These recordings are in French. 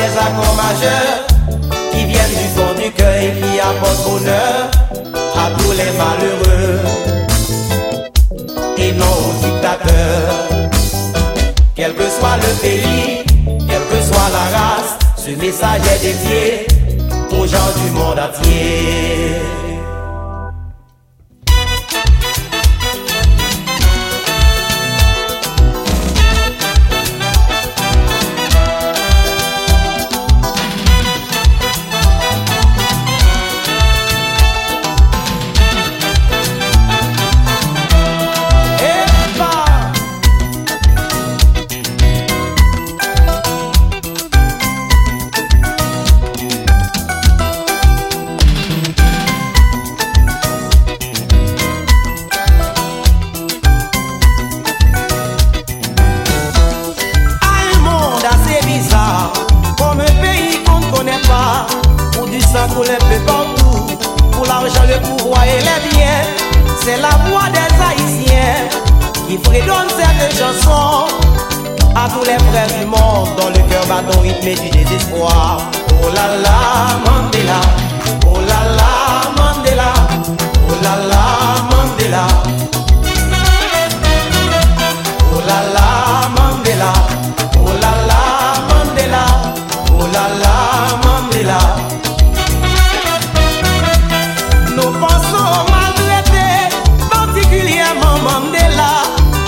des accords majeurs qui viennent du fond du cœur et qui apportent bonheur à tous les malheureux et non aux dictateurs. Quel que soit le pays, quelle que soit la race, ce message est dédié aux gens du monde entier. mais du désespoir. Oh là là, Mandela, oh là là, Mandela, oh là là, Mandela. Oh là là, Mandela, oh là là, Mandela, oh là là, Mandela. Nous pensons maltraités, particulièrement Mandela,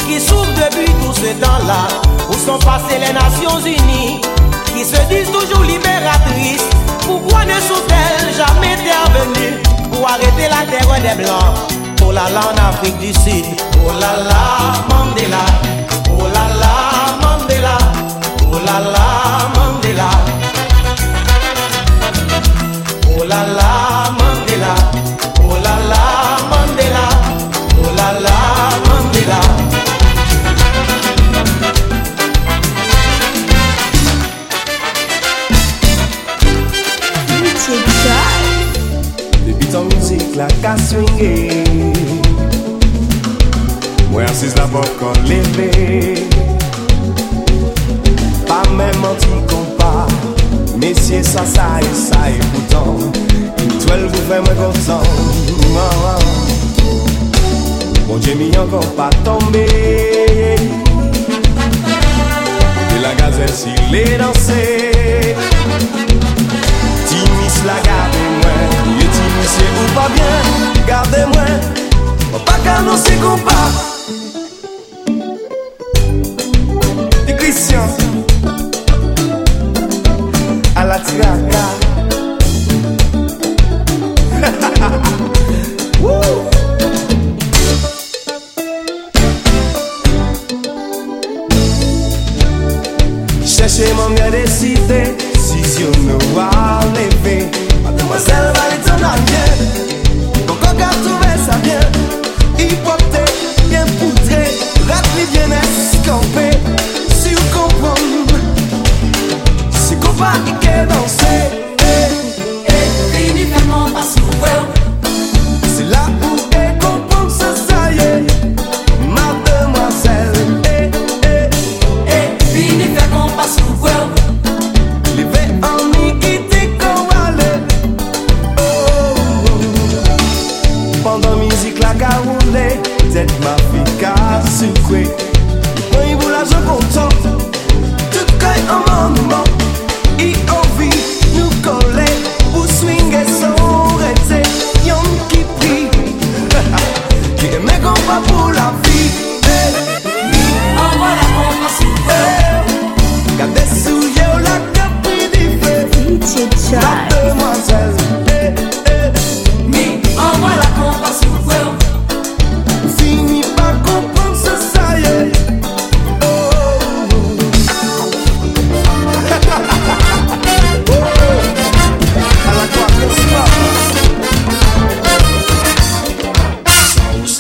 qui souffre depuis tout ce temps-là, où sont passées les Nations Unies? qui se disent toujours libératrices, pourquoi ne sont-elles jamais intervenues pour arrêter la terre des Blancs? Oh là là, en Afrique du Sud, oh là là, Mandela, oh là là, Mandela, oh là là, Mandela, oh là là. ye Mwen asis la bop kon leve. Pa men manti kompa Mesye sa sa e sa e poutan Twel vou fè mwen konsan Mwen jemi ankon pa tombe De la gazel si le danse Timis la gabe pa byen, gade mwen O pa ka nou si kompa Di Christian A la tiraka. Ha ha ha ha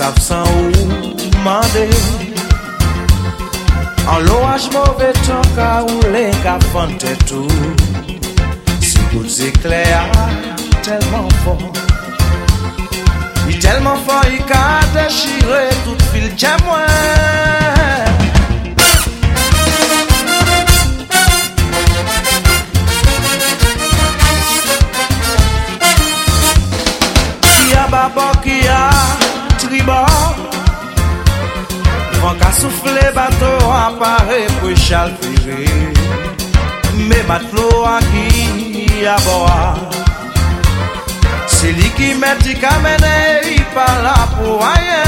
sav san ou mande. An louaj mouve tan ka ou le ka fante tou. Si gout zekle a telman fon. I telman fon i ka dechire tout fil tje mwen. Apare pou chal prive Me matlo a ki a boa Se li ki meti kamene i pa la pou ayen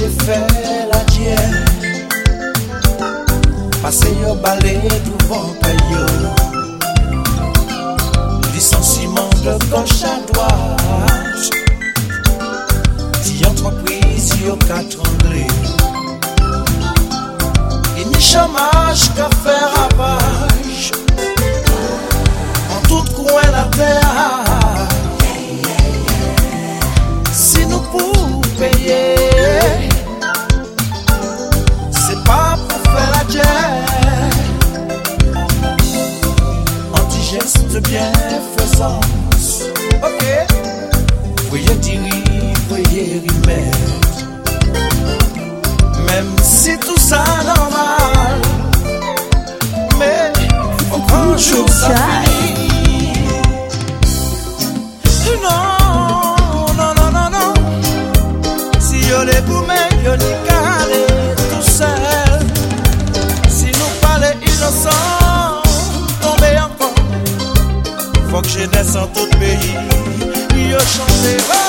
aller faire la tienne. Passer au balai devant payo. Licenciement de gauche à droite. Si entreprise, yo qu'à trembler. Et ni chômage qu'à faire ravage. En tout coin la terre. Si nous pouvons payer, Se pou men yo ni kare tou sel Si nou pale inosan, tombe ankon Fok jenese an tout peyi, yo chante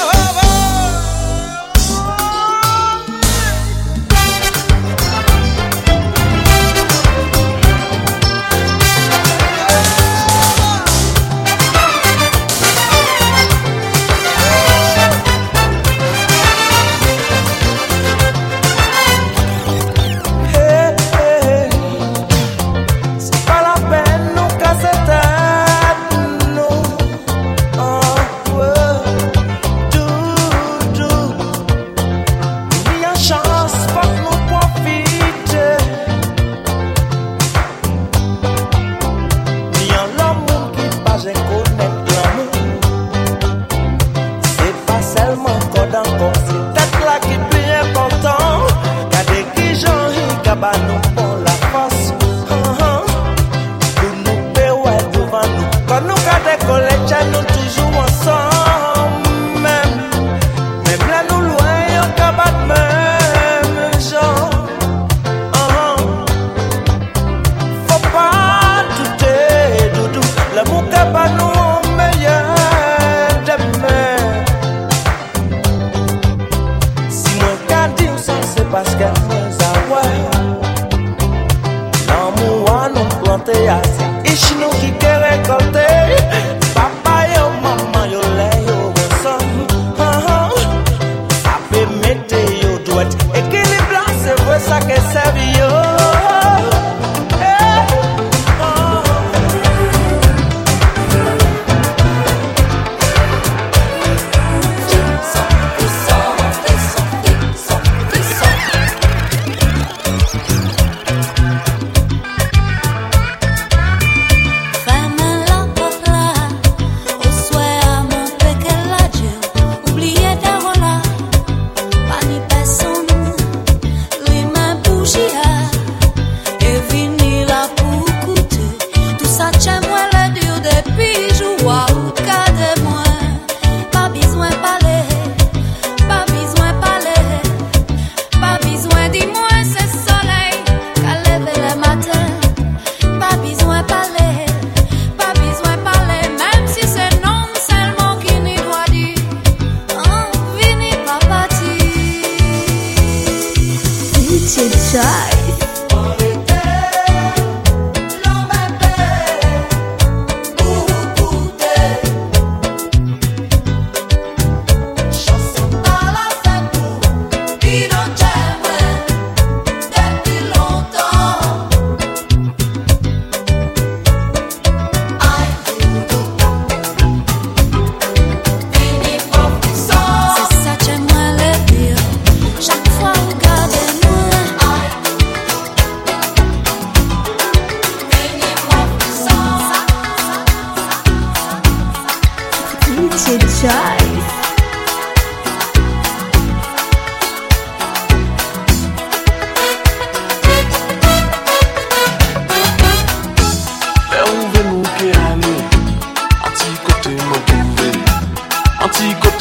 现在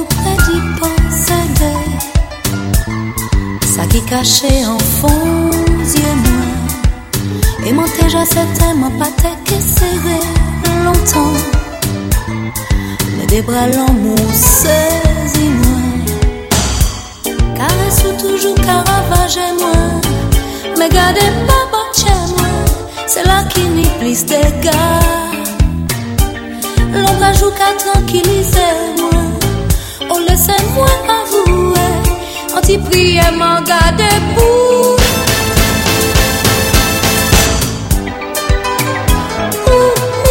tout près du pont Ça qui cachait en fond yeux noirs. Et mon déjà c'était mon pâté qui serré longtemps. Mais des bras l'amour saisis-moi Caresse toujours caravagez moi. Mais gardez pas bon chez moi. C'est là qui n'y plus de gars. L'ombre joue qu'à tranquilliser moi. Oh laissez-moi avouer, anti-prier m'en garde pour.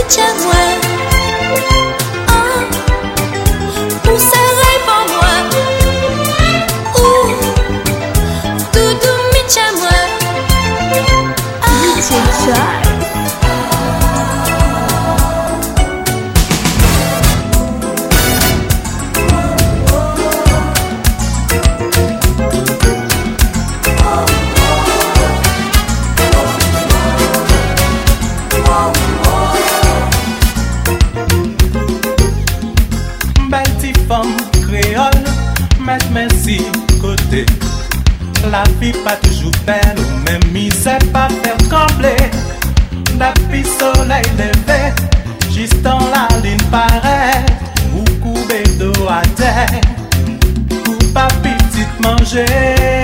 Tiens ah, pour serrer par moi? Ou tiens-moi? Ah. pas toujours belle, même il sait pas faire trembler. La piste soleil levé, juste dans la ligne paraît, ou couper d'eau à terre, ou pas petite manger.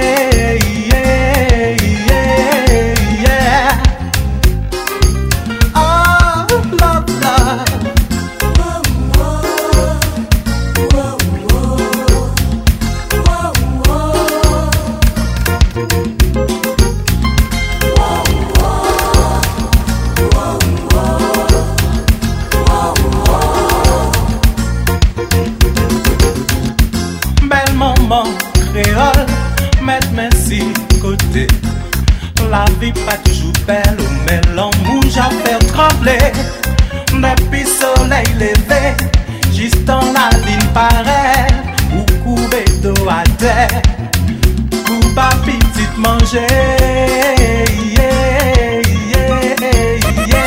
mette mes si côté. La vie pas toujours belle Mais l'amour j'a fait trembler. Depuis soleil levé Juste en la ligne paraît Ou couvé dos à terre. Couba petite manger. Yeah, yeah, yeah,